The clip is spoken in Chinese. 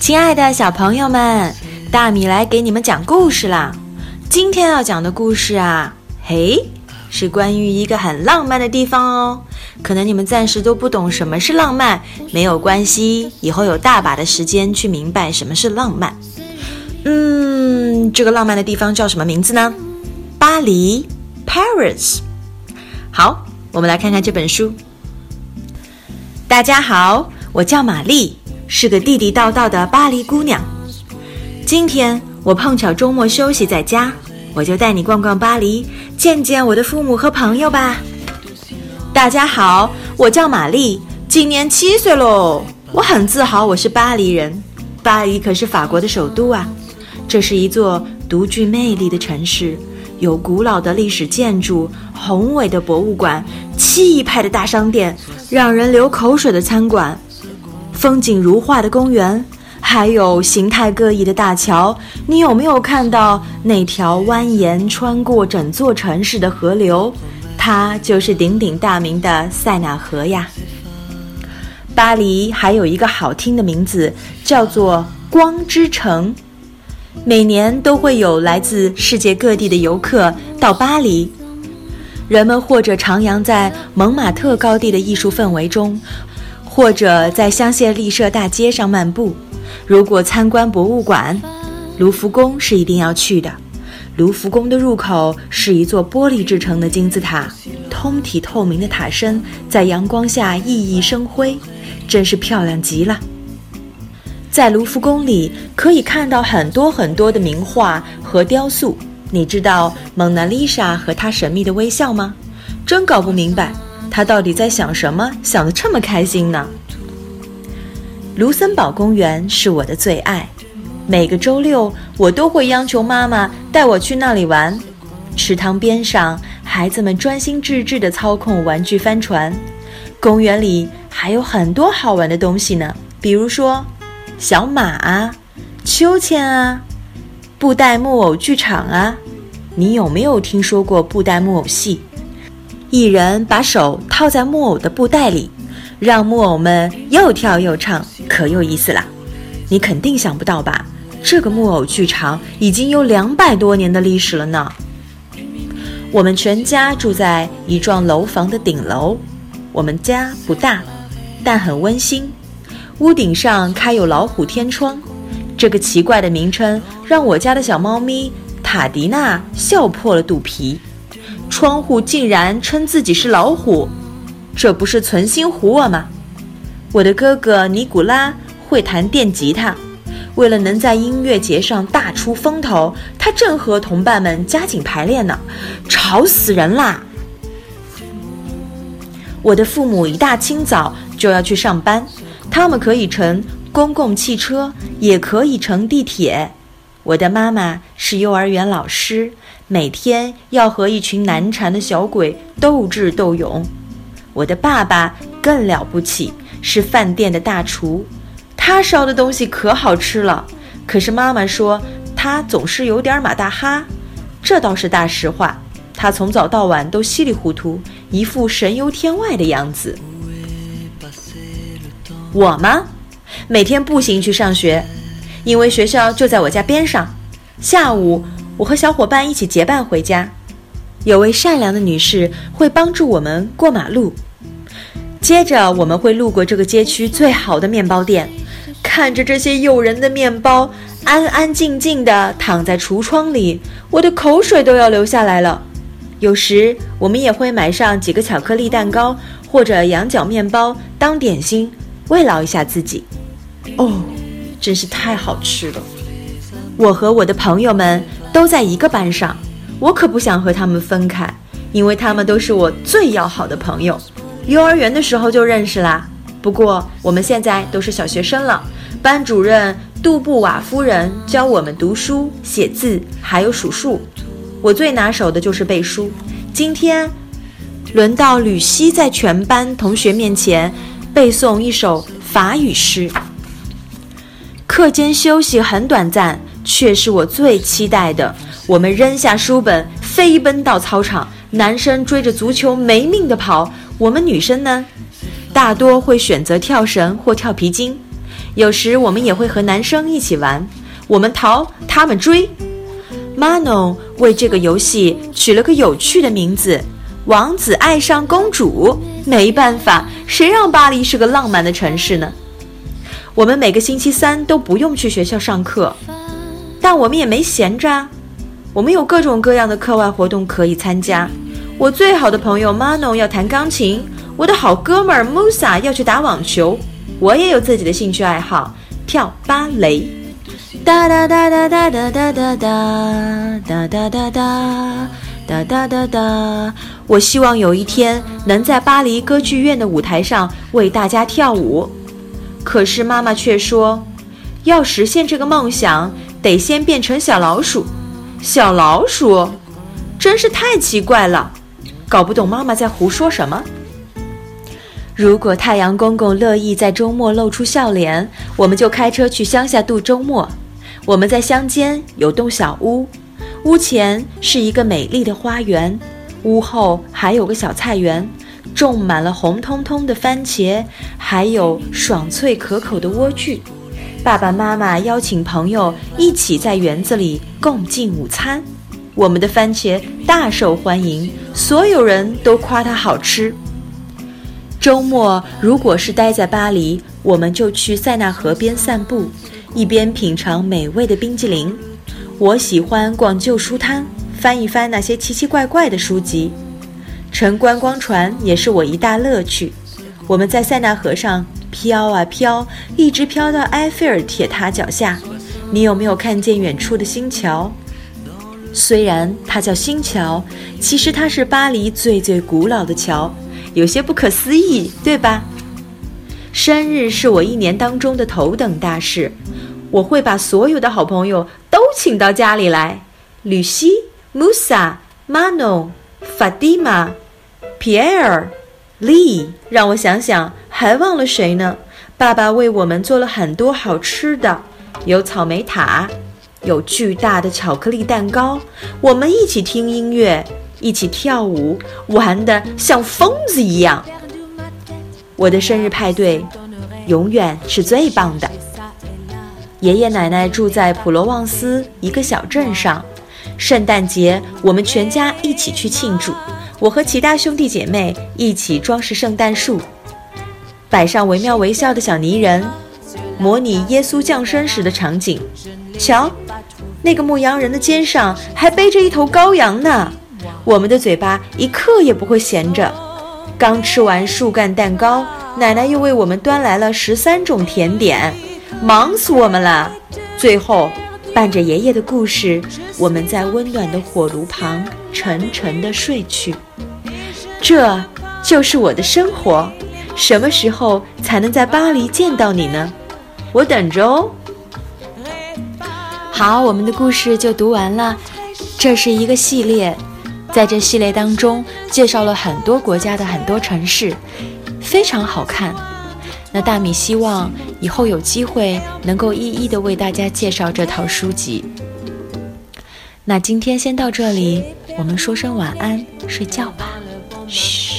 亲爱的小朋友们，大米来给你们讲故事啦！今天要讲的故事啊，嘿，是关于一个很浪漫的地方哦。可能你们暂时都不懂什么是浪漫，没有关系，以后有大把的时间去明白什么是浪漫。嗯，这个浪漫的地方叫什么名字呢？巴黎，Paris。好，我们来看看这本书。大家好，我叫玛丽。是个地地道道的巴黎姑娘。今天我碰巧周末休息在家，我就带你逛逛巴黎，见见我的父母和朋友吧。大家好，我叫玛丽，今年七岁喽。我很自豪我是巴黎人。巴黎可是法国的首都啊，这是一座独具魅力的城市，有古老的历史建筑、宏伟的博物馆、气派的大商店、让人流口水的餐馆。风景如画的公园，还有形态各异的大桥。你有没有看到那条蜿蜒穿过整座城市的河流？它就是鼎鼎大名的塞纳河呀。巴黎还有一个好听的名字，叫做光之城。每年都会有来自世界各地的游客到巴黎，人们或者徜徉在蒙马特高地的艺术氛围中。或者在香榭丽舍大街上漫步。如果参观博物馆，卢浮宫是一定要去的。卢浮宫的入口是一座玻璃制成的金字塔，通体透明的塔身在阳光下熠熠生辉，真是漂亮极了。在卢浮宫里可以看到很多很多的名画和雕塑。你知道蒙娜丽莎和她神秘的微笑吗？真搞不明白。她到底在想什么？想得这么开心呢？卢森堡公园是我的最爱，每个周六我都会央求妈妈带我去那里玩。池塘边上，孩子们专心致志地操控玩具帆船。公园里还有很多好玩的东西呢，比如说小马啊、秋千啊、布袋木偶剧场啊。你有没有听说过布袋木偶戏？一人把手套在木偶的布袋里，让木偶们又跳又唱，可有意思了。你肯定想不到吧？这个木偶剧场已经有两百多年的历史了呢。我们全家住在一幢楼房的顶楼，我们家不大，但很温馨。屋顶上开有老虎天窗，这个奇怪的名称让我家的小猫咪塔迪娜笑破了肚皮。窗户竟然称自己是老虎，这不是存心唬我吗？我的哥哥尼古拉会弹电吉他，为了能在音乐节上大出风头，他正和同伴们加紧排练呢，吵死人啦！我的父母一大清早就要去上班，他们可以乘公共汽车，也可以乘地铁。我的妈妈是幼儿园老师。每天要和一群难缠的小鬼斗智斗勇。我的爸爸更了不起，是饭店的大厨，他烧的东西可好吃了。可是妈妈说他总是有点马大哈，这倒是大实话。他从早到晚都稀里糊涂，一副神游天外的样子。我吗？每天步行去上学，因为学校就在我家边上。下午。我和小伙伴一起结伴回家，有位善良的女士会帮助我们过马路。接着我们会路过这个街区最好的面包店，看着这些诱人的面包安安静静地躺在橱窗里，我的口水都要流下来了。有时我们也会买上几个巧克力蛋糕或者羊角面包当点心，慰劳一下自己。哦，真是太好吃了！我和我的朋友们。都在一个班上，我可不想和他们分开，因为他们都是我最要好的朋友。幼儿园的时候就认识啦，不过我们现在都是小学生了。班主任杜布瓦夫人教我们读书、写字，还有数数。我最拿手的就是背书。今天轮到吕西在全班同学面前背诵一首法语诗。课间休息很短暂。却是我最期待的。我们扔下书本，飞奔到操场。男生追着足球没命的跑，我们女生呢，大多会选择跳绳或跳皮筋。有时我们也会和男生一起玩，我们逃，他们追。Manon 为这个游戏取了个有趣的名字：“王子爱上公主。”没办法，谁让巴黎是个浪漫的城市呢？我们每个星期三都不用去学校上课，但我们也没闲着啊。我们有各种各样的课外活动可以参加。我最好的朋友 Manon 要弹钢琴，我的好哥们儿 Musa 要去打网球。我也有自己的兴趣爱好，跳芭蕾。哒哒哒哒哒哒哒哒哒哒哒哒哒哒哒哒哒。我希望有一天能在巴黎歌剧院的舞台上为大家跳舞。可是妈妈却说，要实现这个梦想，得先变成小老鼠。小老鼠，真是太奇怪了，搞不懂妈妈在胡说什么。如果太阳公公乐意在周末露出笑脸，我们就开车去乡下度周末。我们在乡间有栋小屋，屋前是一个美丽的花园，屋后还有个小菜园，种满了红彤彤的番茄，还有爽脆可口的莴苣。爸爸妈妈邀请朋友一起在园子里共进午餐，我们的番茄大受欢迎，所有人都夸它好吃。周末如果是待在巴黎，我们就去塞纳河边散步，一边品尝美味的冰激凌。我喜欢逛旧书摊，翻一翻那些奇奇怪怪的书籍。乘观光船也是我一大乐趣。我们在塞纳河上飘啊飘，一直飘到埃菲尔铁塔脚下。你有没有看见远处的新桥？虽然它叫新桥，其实它是巴黎最最古老的桥。有些不可思议，对吧？生日是我一年当中的头等大事，我会把所有的好朋友都请到家里来。吕西、Musa、Manon、Fatima、Pierre、Lee，让我想想，还忘了谁呢？爸爸为我们做了很多好吃的，有草莓塔，有巨大的巧克力蛋糕，我们一起听音乐。一起跳舞，玩的像疯子一样。我的生日派对永远是最棒的。爷爷奶奶住在普罗旺斯一个小镇上，圣诞节我们全家一起去庆祝。我和其他兄弟姐妹一起装饰圣诞树，摆上惟妙惟肖的小泥人，模拟耶稣降生时的场景。瞧，那个牧羊人的肩上还背着一头羔羊呢。我们的嘴巴一刻也不会闲着。刚吃完树干蛋糕，奶奶又为我们端来了十三种甜点，忙死我们了。最后，伴着爷爷的故事，我们在温暖的火炉旁沉沉地睡去。这就是我的生活。什么时候才能在巴黎见到你呢？我等着哦。好，我们的故事就读完了。这是一个系列。在这系列当中，介绍了很多国家的很多城市，非常好看。那大米希望以后有机会能够一一的为大家介绍这套书籍。那今天先到这里，我们说声晚安，睡觉吧。嘘。